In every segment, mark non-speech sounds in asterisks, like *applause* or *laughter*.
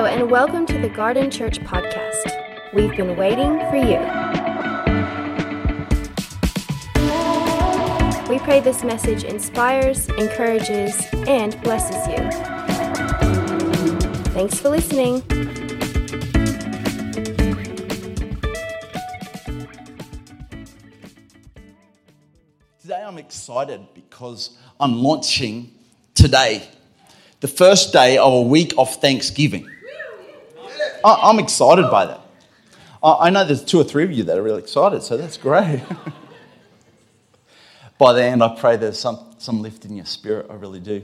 And welcome to the Gardn Church podcast. We've been waiting for you. We pray this message inspires, encourages, and blesses you. Thanks for listening. Today I'm excited because I'm launching today the first day of a week of Thanksgiving. I'm excited by that. I know there's two or three of you that are really excited, so that's great. *laughs* by the end, I pray there's some, some lift in your spirit. I really do.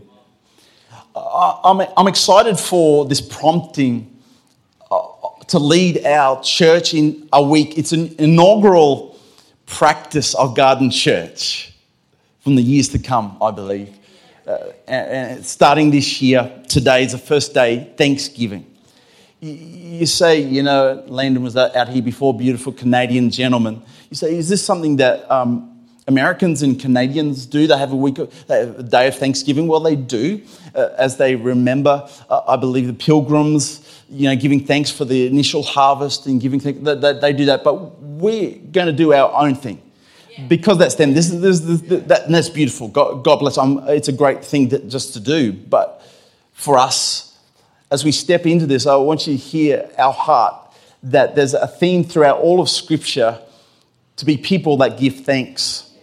I'm, I'm excited for this prompting uh, to lead our church in a week. It's an inaugural practice of Gardn Church from the years to come, I believe. Uh, and, and starting this year, today is the first day, Thanksgiving. You, say, you know, Landon was out here before, beautiful Canadian gentleman. You say, is this something that um, Americans and Canadians do? They have a week, of, a day of Thanksgiving. Well, they do, uh, as they remember. Uh, I believe the Pilgrims, you know, giving thanks for the initial harvest and giving thanks. They, they, they do that, but we're going to do our own thing because that's them. This is, this, is- this, that, that's beautiful. God, God bless. Um, it's a great thing to, just to do. But for us, as we step into this, I want you to hear our heart that there's a theme throughout all of Scripture to be people that give thanks.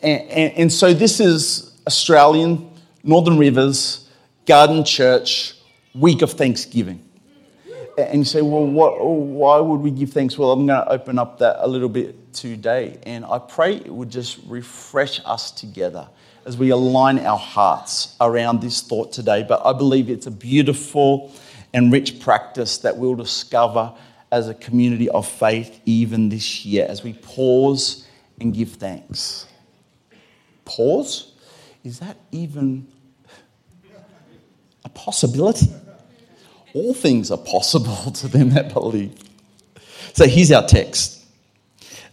And, and, and so this is Australian, Northern Rivers, Gardn Church, week of Thanksgiving. And you say, well, what, why would we give thanks? Well, I'm going to open up that a little bit today. And I pray it would just refresh us together as we align our hearts around this thought today. But I believe it's a beautiful and rich practice that we'll discover as a community of faith even this year as we pause and give thanks. Pause? Is that even a possibility? all things are possible *laughs* to them that believe. So here's our text.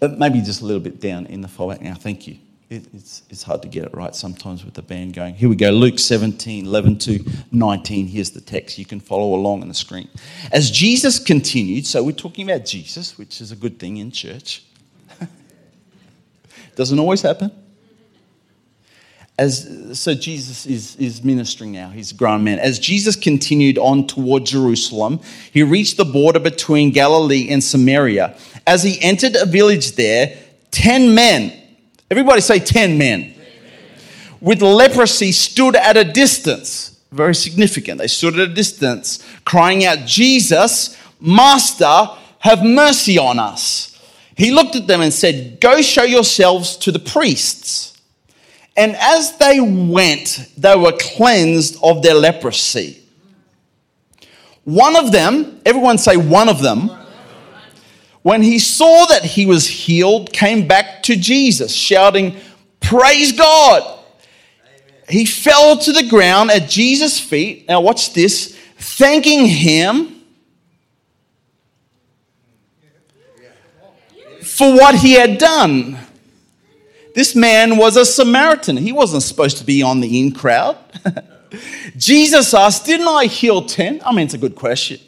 Uh, Maybe just a little bit down in the format now. Thank you. It, it's, it's hard to get it right sometimes with the band going. Here we go Luke 17, 11 to 19. Here's the text. You can follow along on the screen. As Jesus continued, so we're talking about Jesus, which is a good thing in church. *laughs* Doesn't always happen as so jesus is, is ministering now he's a grown man as jesus continued on toward jerusalem he reached the border between galilee and samaria as he entered a village there 10 men everybody say 10 men. With leprosy stood at a distance. Very significant. They stood at a distance crying out jesus master have mercy on us. He looked at them and said go show yourselves to the priests. And as they went, they were cleansed of their leprosy. One of them, everyone say one of them, when he saw that he was healed, came back to Jesus, shouting, Praise God! He fell to the ground at Jesus' feet. Now, watch this, thanking him for what he had done. This man was a Samaritan. He wasn't supposed to be on the in crowd. *laughs* Jesus asked, Didn't I heal 10? I mean, it's a good question.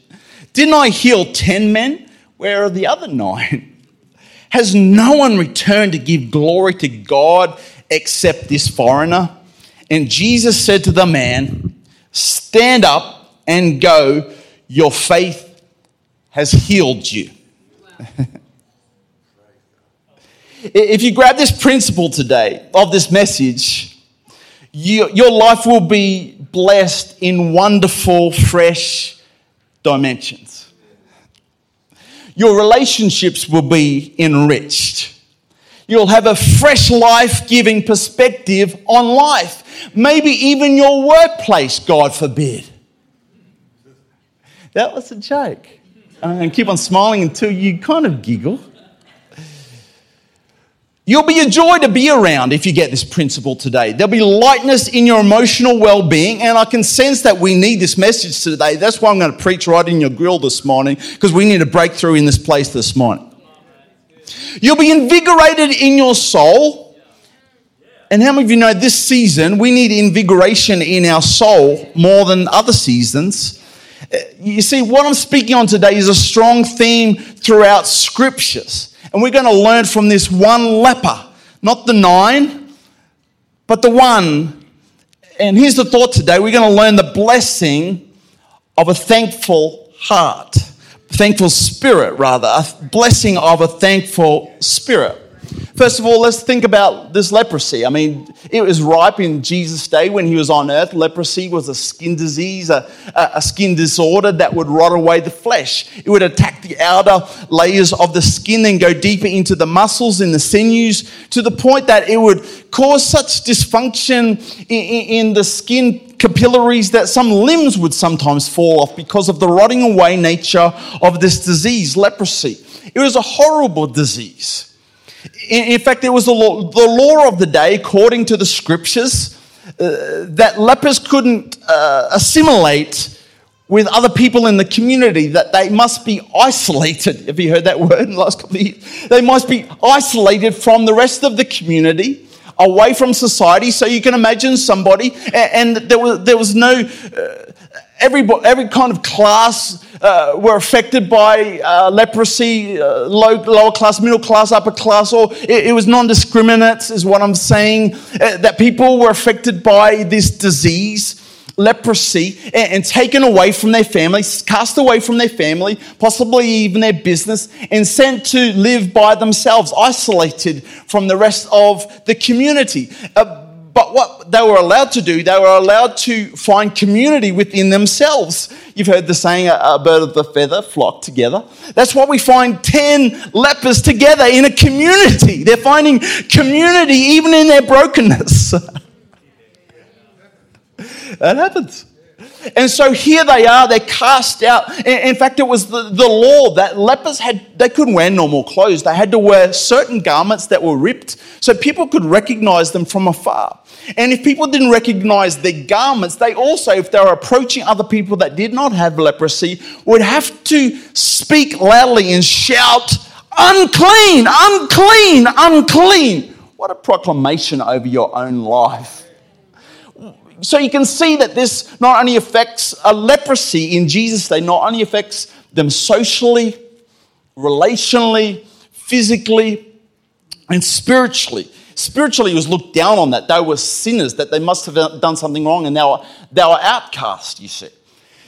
Didn't I heal 10 men? Where are the other nine? *laughs* Has no one returned to give glory to God except this foreigner? And Jesus said to the man, Stand up and go. Your faith has healed you. *laughs* If you grab this principle today of this message, you, your life will be blessed in wonderful, fresh dimensions. Your relationships will be enriched. You'll have a fresh, life giving perspective on life. Maybe even your workplace, God forbid. That was a joke. Uh, and keep on smiling until you kind of giggle. You'll be a joy to be around if you get this principle today. There'll be lightness in your emotional well being, and I can sense that we need this message today. That's why I'm going to preach right in your grill this morning, because we need a breakthrough in this place this morning. You'll be invigorated in your soul. And how many of you know this season we need invigoration in our soul more than other seasons? Uh, you see, what I'm speaking on today is a strong theme throughout scriptures. And we're going to learn from this one leper, not the nine, but the one. And here's the thought today we're going to learn the blessing of a thankful heart, thankful spirit, rather, a blessing of a thankful spirit. First of all, let's think about this leprosy. I mean, it was ripe in Jesus' day when he was on earth. Leprosy was a skin disease, a, a skin disorder that would rot away the flesh. It would attack the outer layers of the skin, then go deeper into the muscles and the sinews to the point that it would cause such dysfunction in, in the skin capillaries that some limbs would sometimes fall off because of the rotting away nature of this disease, leprosy. It was a horrible disease. In, fact, it was the law, the law of the day, according to the scriptures, uh, that lepers couldn't uh, assimilate with other people in the community, that they must be isolated. Have you heard that word in the last couple of years? They must be isolated from the rest of the community, away from society. So you can imagine somebody, and, and there, was, there was no. Uh, every, every kind of class uh, were affected by uh, leprosy, uh, low, lower class, middle class, upper class, or it, it was non discriminate, is what I'm saying. Uh, that people were affected by this disease, leprosy, and, taken away from their family, cast away from their family, possibly even their business, and sent to live by themselves, isolated from the rest of the community. Uh, but what they were allowed to do, they were allowed to find community within themselves. You've heard the saying, a bird of the feather flock together. That's why we find 10 lepers together in a community. They're finding community even in their brokenness. *laughs* that happens. And so here they are, they're cast out. In fact, it was the, the law that lepers had, they couldn't wear normal clothes. They had to wear certain garments that were ripped so people could recognize them from afar. And if people didn't recognize their garments, they also, if they were approaching other people that did not have leprosy, would have to speak loudly and shout, unclean, unclean, unclean. What a proclamation over your own life. So you can see that this not only affects a leprosy in Jesus' day, not only affects them socially, relationally, physically, and spiritually. Spiritually, it was looked down on that. They were sinners, that they must have done something wrong, and they were, they were outcast, you see.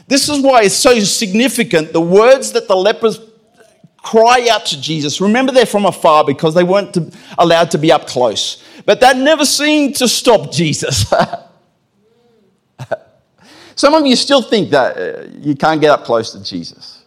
This is why it's so significant the words that the lepers cry out to Jesus. Remember, they're from afar because they weren't allowed to be up close. But that never seemed to stop Jesus. *laughs* Some of you still think that uh, you can't get up close to Jesus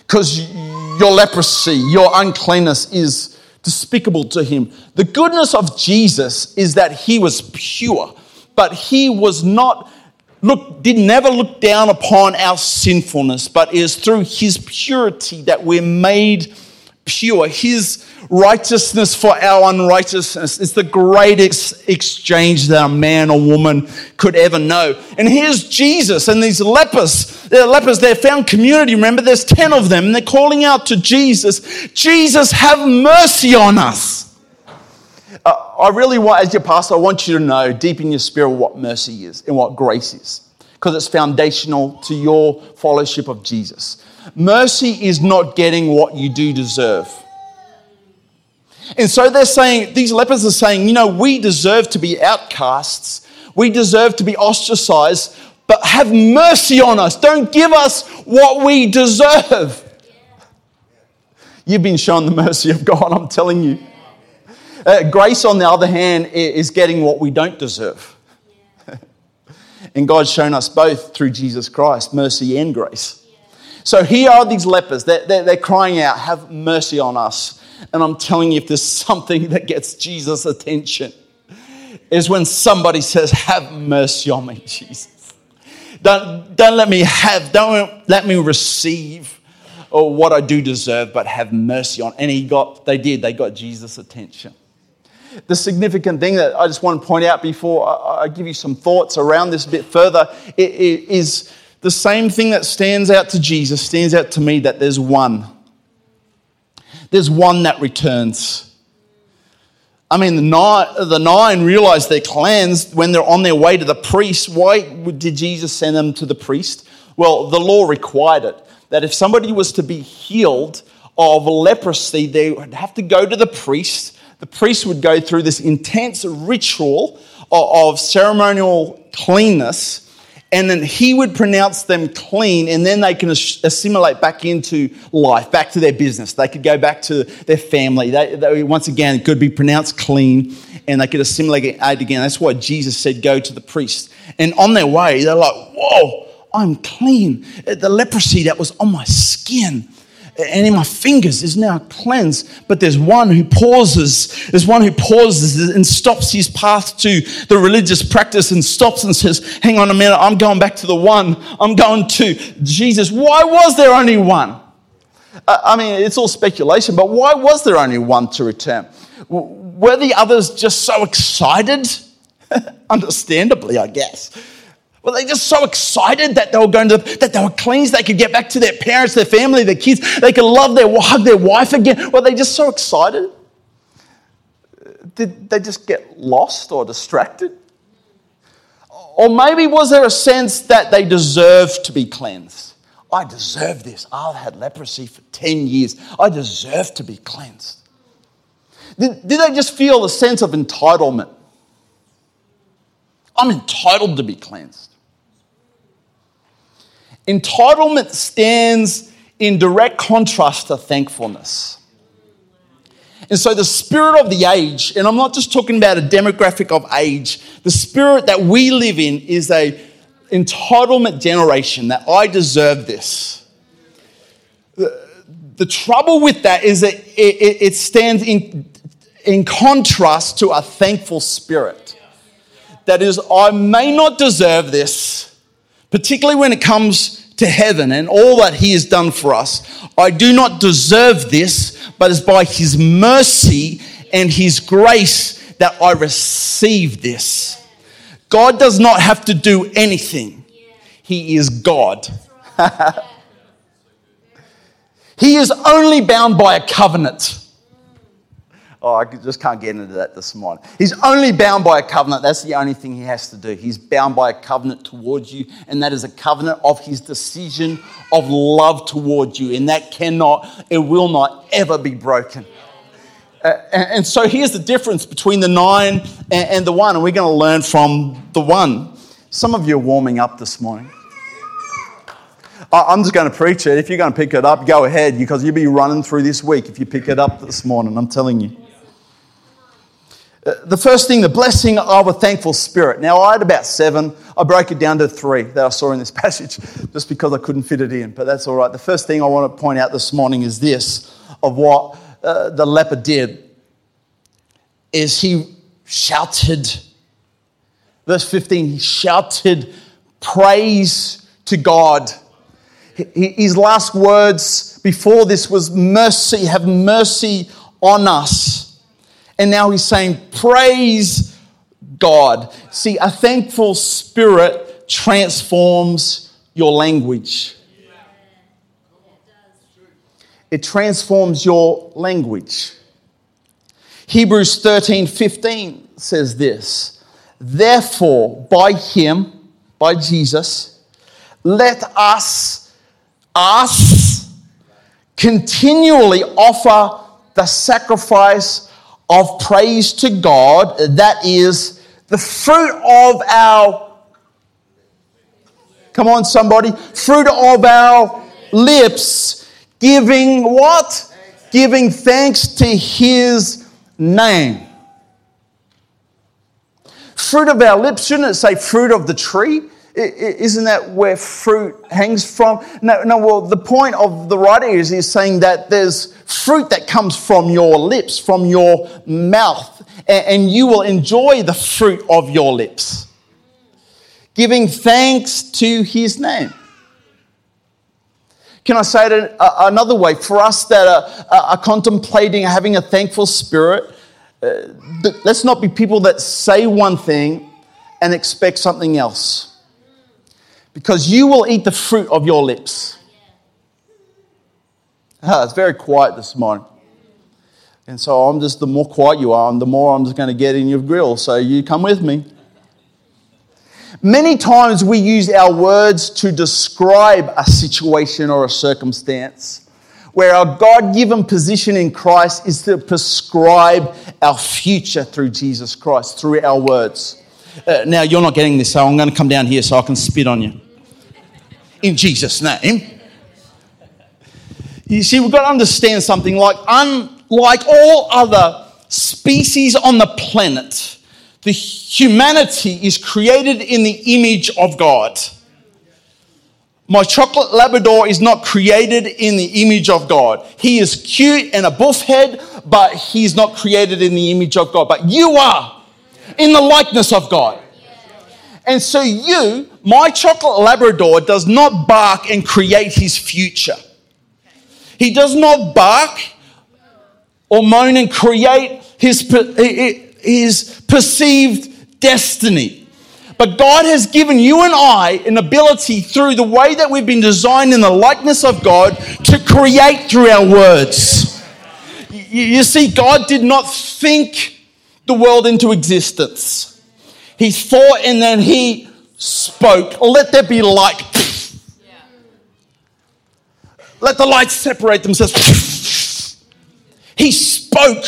because your leprosy, your uncleanness is despicable to him. The goodness of Jesus is that he was pure, but he was not look did never look down upon our sinfulness, but it is through his purity that we're made pure. His righteousness for our unrighteousness is the greatest exchange that a man or woman could ever know. And here's Jesus and these lepers. They're lepers, they found community. Remember, there's 10 of them, and they're calling out to Jesus, Jesus, have mercy on us. Uh, I really want, as your pastor, I want you to know deep in your spirit what mercy is and what grace is, because it's foundational to your fellowship of Jesus. Mercy is not getting what you do deserve. And so they're saying, these lepers are saying, you know, we deserve to be outcasts. We deserve to be ostracized, but have mercy on us. Don't give us what we deserve. You've been shown the mercy of God, I'm telling you. Uh, grace, on the other hand, is getting what we don't deserve. *laughs* and God's shown us both through Jesus Christ mercy and grace. So here are these lepers. They're, they're, they're crying out, Have mercy on us. And I'm telling you, if there's something that gets Jesus' attention, is when somebody says, Have mercy on me, *laughs* Jesus. Don't, don't let me have, don't let me receive or what I do deserve, but have mercy on. And he got, they did, they got Jesus' attention. The significant thing that I just want to point out before I, I give you some thoughts around this a bit further is the same thing that stands out to Jesus stands out to me that there's one. There's one that returns. I mean, the nine, the nine realize they're cleansed when they're on their way to the priest. Why did Jesus send them to the priest? Well, the law required it that if somebody was to be healed of leprosy, they would have to go to the priest. The priest would go through this intense ritual of ceremonial cleanness and then he would pronounce them clean, and then they can assimilate back into life, back to their business. They could go back to their family. They, they, once again, it could be pronounced clean, and they could assimilate again. That's why Jesus said, Go to the priest. And on their way, they're like, Whoa, I'm clean. The leprosy that was on my skin and in my fingers is now cleansed. But there's one who pauses, there's one who pauses and stops his path to the religious practice and stops and says, Hang on a minute, I'm going back to the one, I'm going to Jesus. Why was there only one? I mean, it's all speculation, but why was there only one to return? Were the others just so excited? *laughs* Understandably, I guess. Were they just so excited that they were going to, that they were cleansed, they could get back to their parents, their family, their kids, they could love their, hug their wife again? Were they just so excited? Did they just get lost or distracted? Or maybe was there a sense that they deserved to be cleansed? I deserve this. I've had leprosy for 10 years. I deserve to be cleansed. Did, did they just feel a sense of entitlement? I'm entitled to be cleansed. Entitlement stands in direct contrast to thankfulness. And so, the spirit of the age, and I'm not just talking about a demographic of age, the spirit that we live in is a entitlement generation that I deserve this. The, the trouble with that is that it, it, it stands in, in contrast to a thankful spirit. That is, I may not deserve this, particularly when it comes to heaven and all that He has done for us. I do not deserve this, but it's by His mercy and His grace that I receive this. God does not have to do anything, He is God. *laughs* he is only bound by a covenant. Oh, I just can't get into that this morning. He's only bound by a covenant. That's the only thing he has to do. He's bound by a covenant towards you, and that is a covenant of his decision of love towards you. And that cannot, it will not ever be broken. Uh, and, and, so here's the difference between the nine and, and the one, and we're going to learn from the one. Some of you are warming up this morning. I'm just going to preach it. If you're going to pick it up, go ahead because you'll be running through this week if you pick it up this morning. I'm telling you. Uh, the first thing, the blessing of a thankful spirit. Now, I had about seven. I broke it down to three that I saw in this *laughs* passage just because I couldn't fit it in, but that's all right. The first thing I want to point out this morning is this of what uh, the leper did is he shouted verse 15 he shouted praise to god his last words before this was mercy have mercy on us and now he's saying, Praise God. See, a thankful spirit transforms your language. It transforms your language. Hebrews 13 15 says this Therefore, by him, by Jesus, let us, us, continually offer the sacrifice of praise to God, that is the fruit of our, come on, somebody, fruit of our lips, giving what? Giving thanks to his name. Fruit of our lips, shouldn't it say fruit of the tree? Isn't that where fruit hangs from? No, no, well, the point of the writer is he's saying that there's fruit that comes from your lips, from your mouth, and you will enjoy the fruit of your lips. Giving thanks to his name. Can I say it another way? For us that are, are contemplating having a thankful spirit, uh, let's not be people that say one thing and expect something else because you will eat the fruit of your lips. Ah, it's very quiet this morning. And so I'm just, the more quiet you are, and the more I'm just going to get in your grill. So you come with me. Many times we use our words to describe a situation or a circumstance, where our God given position in Christ is to prescribe our future through Jesus Christ, through our words. Uh, now, you're not getting this, so I'm going to come down here so I can spit on you. In Jesus' name. You see, we've got to understand something like, unlike all other species on the planet, the humanity is created in the image of God. My chocolate Labrador is not created in the image of God. He is cute and a buff head, but he's not created in the image of God. But you are in the likeness of God. And so, you, my chocolate Labrador, does not bark and create his future. He does not bark or moan and create his, his perceived destiny. But God has given you and I an ability through the way that we've been designed in the likeness of God to create through our words. You see, God did not think the world into existence. He thought and then he spoke. Let there be light. Let the light separate themselves. He spoke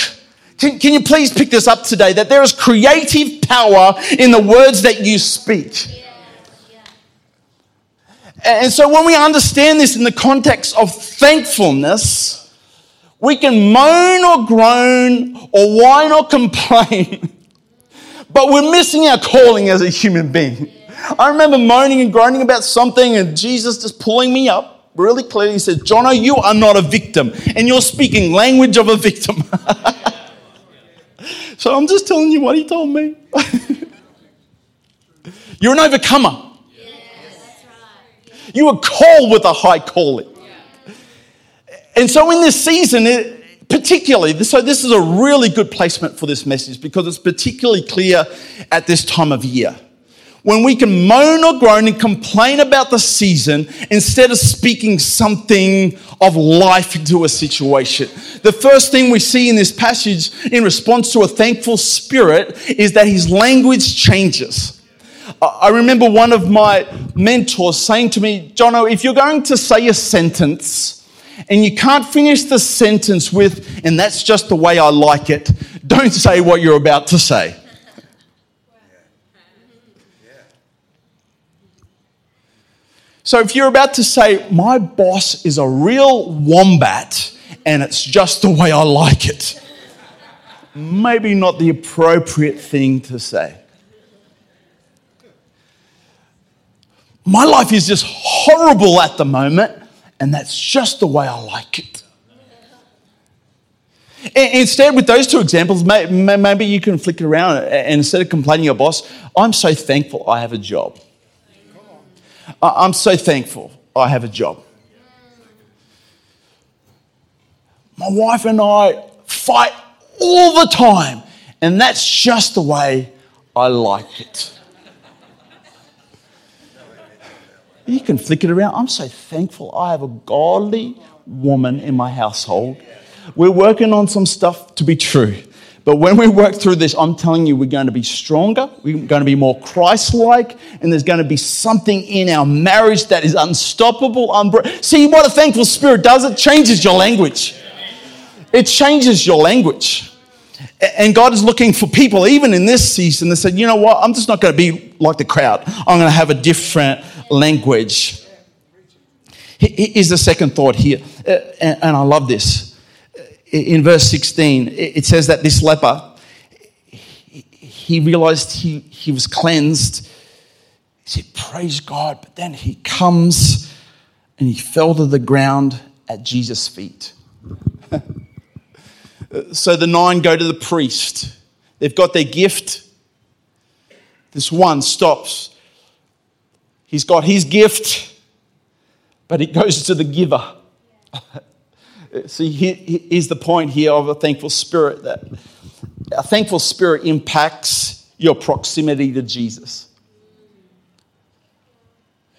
can, can you please pick this up today? That there is creative power in the words that you speak. And so when we understand this in the context of thankfulness, we can moan or groan or whine or *laughs* complain, but we're missing our calling as a human being. I remember moaning and groaning about something and Jesus just pulling me up really clearly. He says, Jono, you are not a victim, and you're speaking language of a victim. *laughs* So I'm just telling you what he told me. *laughs* You're an overcomer. You are called with a high calling. And so in this season, it, particularly, so this is a really good placement for this message because it's particularly clear at this time of year when we can moan or groan and complain about the season instead of speaking something of life into a situation. The first thing we see in this passage in response to a thankful spirit is that his language changes. I remember one of my mentors saying to me, Jono, if you're going to say a sentence and you can't finish the sentence with, and that's just the way I like it, don't say what you're about to say. So if you're about to say, My boss is a real wombat and it's just the way I like it, maybe not the appropriate thing to say. My life is just horrible at the moment, and that's just the way I like it. Instead, with those two examples, maybe you can flick it around uh, and instead of complaining your boss, I'm so thankful I have a job. I'm so thankful I have a job. My wife and I fight all the time, and that's just the way I like it. You can flick it around. I'm so thankful I have a godly woman in my household. We're working on some stuff to be true. But when we work through this, I'm telling you, we're going to be stronger, we're going to be more Christ like, and there's going to be something in our marriage that is unstoppable. Unbro- See what a thankful spirit does? It changes your language. It changes your language. And God is looking for people, even in this season, that said, you know what, I'm just not going to be like the crowd. I'm going to have a different language. Here's the second thought here, uh, and I love this in verse 16, it says that this leper, he realized he, he was cleansed. He said, Praise God. But then he comes and he fell to the ground at Jesus' feet. *laughs* so the nine go to the priest. They've got their gift. This one stops. He's got his gift, but it goes to the giver. *laughs* See, here's the point here of a thankful spirit that a thankful spirit impacts your proximity to Jesus.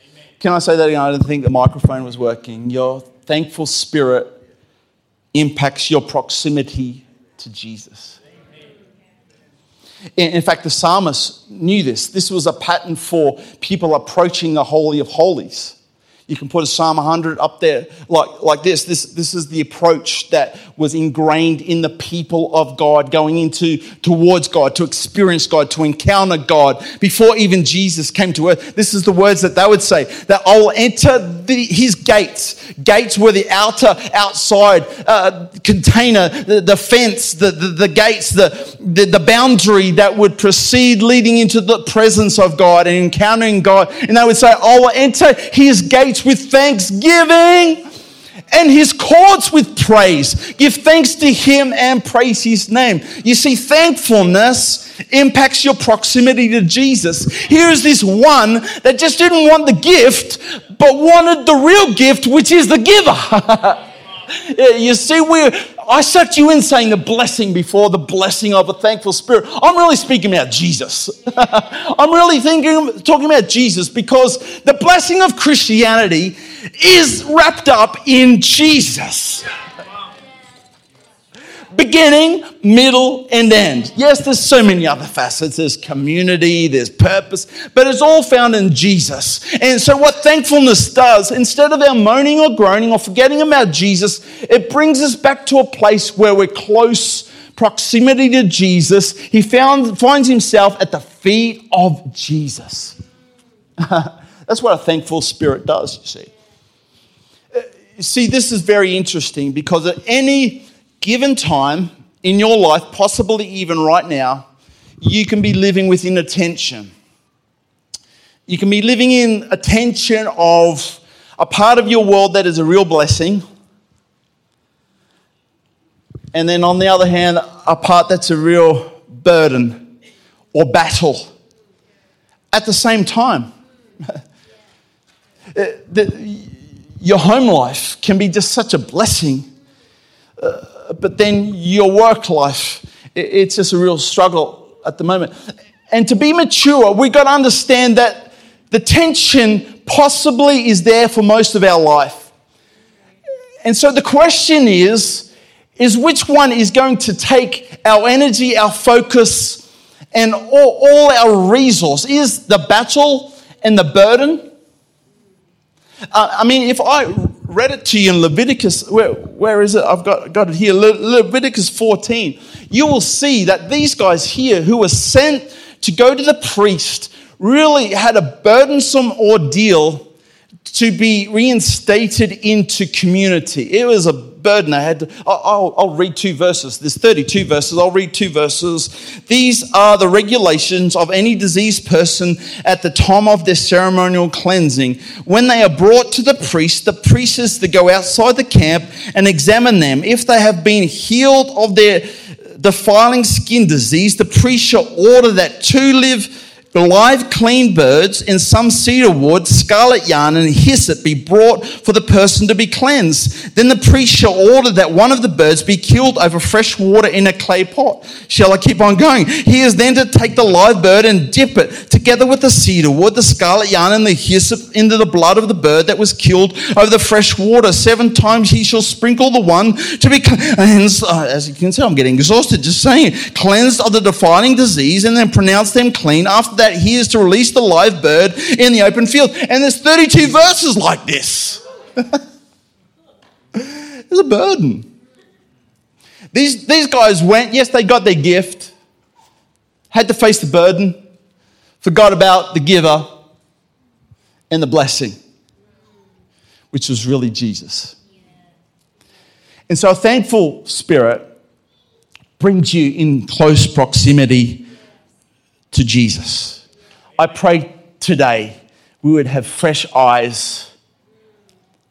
Amen. Can I say that again? I didn't think the microphone was working. Your thankful spirit impacts your proximity to Jesus. In, fact, the psalmist knew this. This was a pattern for people approaching the Holy of Holies. You can put a Psalm 100 up there like, like this. this. This is the approach that was ingrained in the people of God, going into towards God, to experience God, to encounter God before even Jesus came to earth. This is the words that they would say that I'll enter the, his gates. Gates were the outer, outside uh, container, the, the fence, the, the, the gates, the, the, the boundary that would proceed leading into the presence of God and encountering God. And they would say, I will enter his gates with thanksgiving and his courts with praise. Give thanks to him and praise his name. You see, thankfulness impacts your proximity to Jesus. Here is this one that just didn't want the gift, but wanted the real gift, which is the giver. *laughs* you see, we I sucked you in saying the blessing before the blessing of a thankful spirit. I'm really speaking about Jesus. *laughs* I'm really thinking, talking about Jesus because the blessing of Christianity is wrapped up in Jesus beginning, middle, and end. Yes, there's so many other facets. There's community, there's purpose, but it's all found in Jesus. And so, what thankfulness does, instead of our moaning or groaning or forgetting about Jesus, it brings us back to a place where we're close proximity to Jesus. He found, finds himself at the feet of Jesus. *laughs* That's what a thankful spirit does, you see. Uh, see, this is very interesting because at any given time in your life, possibly even right now, you can be living within a tension. You can be living in a tension of a part of your world that is a real blessing. And then on the other hand, a part that's a real burden or battle at the same time. *laughs* your home life can be just such a blessing. Uh, but then your work life, it's just a real struggle at the moment. And to be mature, we've got to understand that the tension possibly is there for most of our life. And so the question is, is which one is going to take our energy, our focus, and all, all our resource? Is the battle and the burden? Uh, I mean, if I read it to you in Leviticus. Where, where is it? I've got, got it here. Le, Leviticus 14. You will see that these guys here who were sent to go to the priest really had a burdensome ordeal to be reinstated into community. It was a burden I had. I'll, I'll, read two verses. There's 32 verses. I'll read two verses. These are the regulations of any diseased person at the time of their ceremonial cleansing. When they are brought to the priest, the priest is to go outside the camp and examine them. If they have been healed of their defiling skin disease, the priest shall order that two live live clean birds in some cedar wood, scarlet yarn, and hyssop be brought for the person to be cleansed. Then the priest shall order that one of the birds be killed over fresh water in a clay pot. Shall I keep on going? He is then to take the live bird and dip it together with the cedar wood, the scarlet yarn, and the hyssop into the blood of the bird that was killed over the fresh water. Seven times he shall sprinkle the one to be cleansed. Uh, as you can see, I'm getting exhausted just saying. Cleansed of the defiling disease and then pronounce them clean. After that, he is to release the live bird in the open field. And there's 32 verses like this. *laughs* It's a burden. These, these guys went, yes, they got their gift, had to face the burden, forgot about the giver and the blessing, which was really Jesus. And so a thankful spirit brings you in close proximity to Jesus. I pray today we would have fresh eyes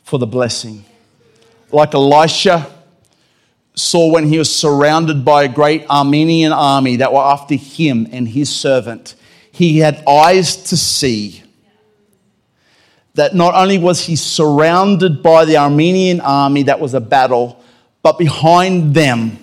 for the blessing. Like Elisha saw when he was surrounded by a great Armenian army that were after him and his servant, he had eyes to see that not only was he surrounded by the Armenian army that was a battle, but behind them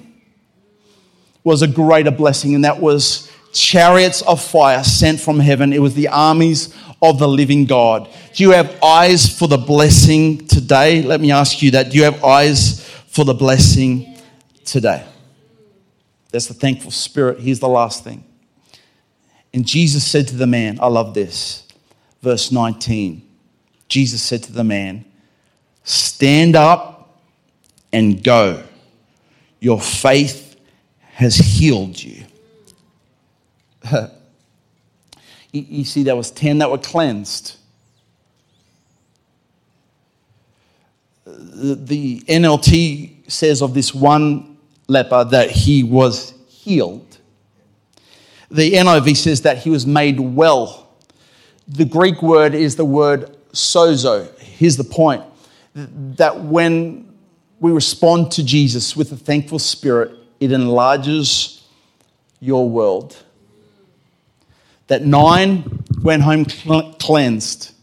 was a greater blessing, and that was chariots of fire sent from heaven. It was the armies of the living God. Do you have eyes for the blessing today? Let me ask you that. Do you have eyes for the blessing today? That's the thankful spirit. Here's the last thing. And Jesus said to the man, I love this, verse 19. Jesus said to the man, Stand up and go. Your faith has healed you. *laughs* you see, there was 10 that were cleansed. Uh, the NLT says of this one leper that he was healed. The NIV says that he was made well. The Greek word is the word sozo. Here's the point that when we respond to Jesus with a thankful spirit, it enlarges your world. That nine went home cleansed,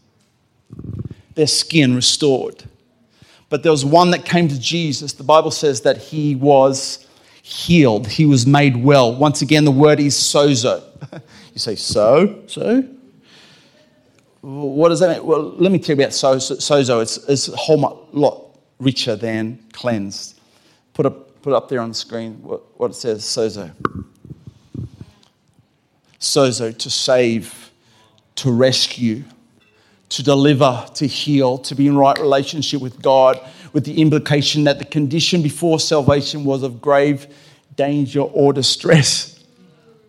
their skin restored. But there was one that came to Jesus. The Bible says that he was healed, he was made well. Once again, the word is sozo. *laughs* you say, so? So? What does that mean? Well, let me tell you about sozo. It's, it's a whole lot richer than cleansed. Put up, put up there on the screen what, what it says sozo. Sozo, to save, to rescue, to deliver, to heal, to be in right relationship with God, with the implication that the condition before salvation was of grave danger or distress.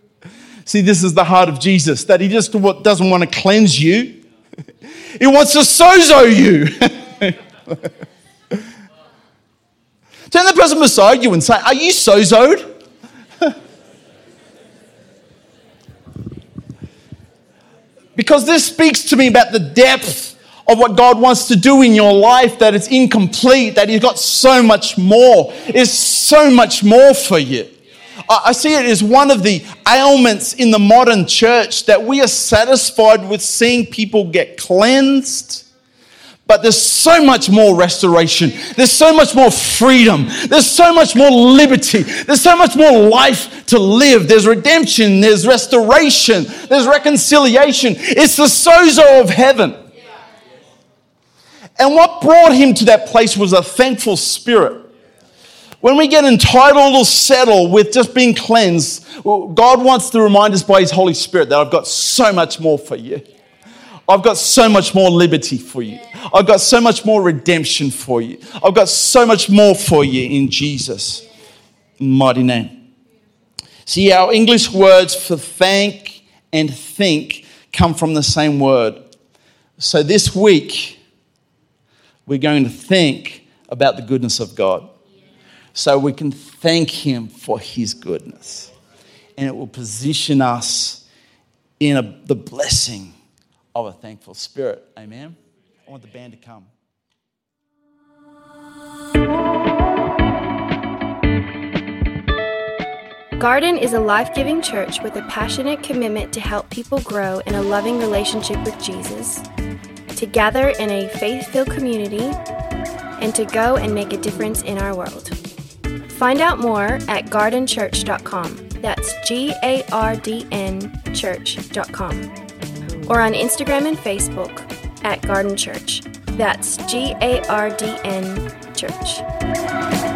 *laughs* See, this is the heart of Jesus, that He just doesn't want to cleanse you, *laughs* he wants to sozo you. *laughs* Turn the person beside you and say, Are you sozoed? Because this speaks to me about the depth of what God wants to do in your life, that it's incomplete, that He's got so much more. There's so much more for you. I see it as one of the ailments in the modern church that we are satisfied with seeing people get cleansed. But there's so much more restoration. There's so much more freedom. There's so much more liberty. There's so much more life to live. There's redemption. There's restoration. There's reconciliation. It's the sozo of heaven. And what brought him to that place was a thankful spirit. When we get entitled or settled with just being cleansed, God wants to remind us by His Holy Spirit that I've got so much more for you. I've got so much more liberty for you. I've got so much more redemption for you. I've got so much more for you in Jesus' mighty name. See, our English words for thank and think come from the same word. So this week, we're going to think about the goodness of God so we can thank Him for His goodness. And it will position us in a, the blessing of a thankful spirit. Amen. I want the band to come. Gardn is a life giving church with a passionate commitment to help people grow in a loving relationship with Jesus, to gather in a faith filled community, and to go and make a difference in our world. Find out more at gardnchurch.com. That's G A R D N church.com. Or on Instagram and Facebook at Gardn Church. That's G A R D N Church.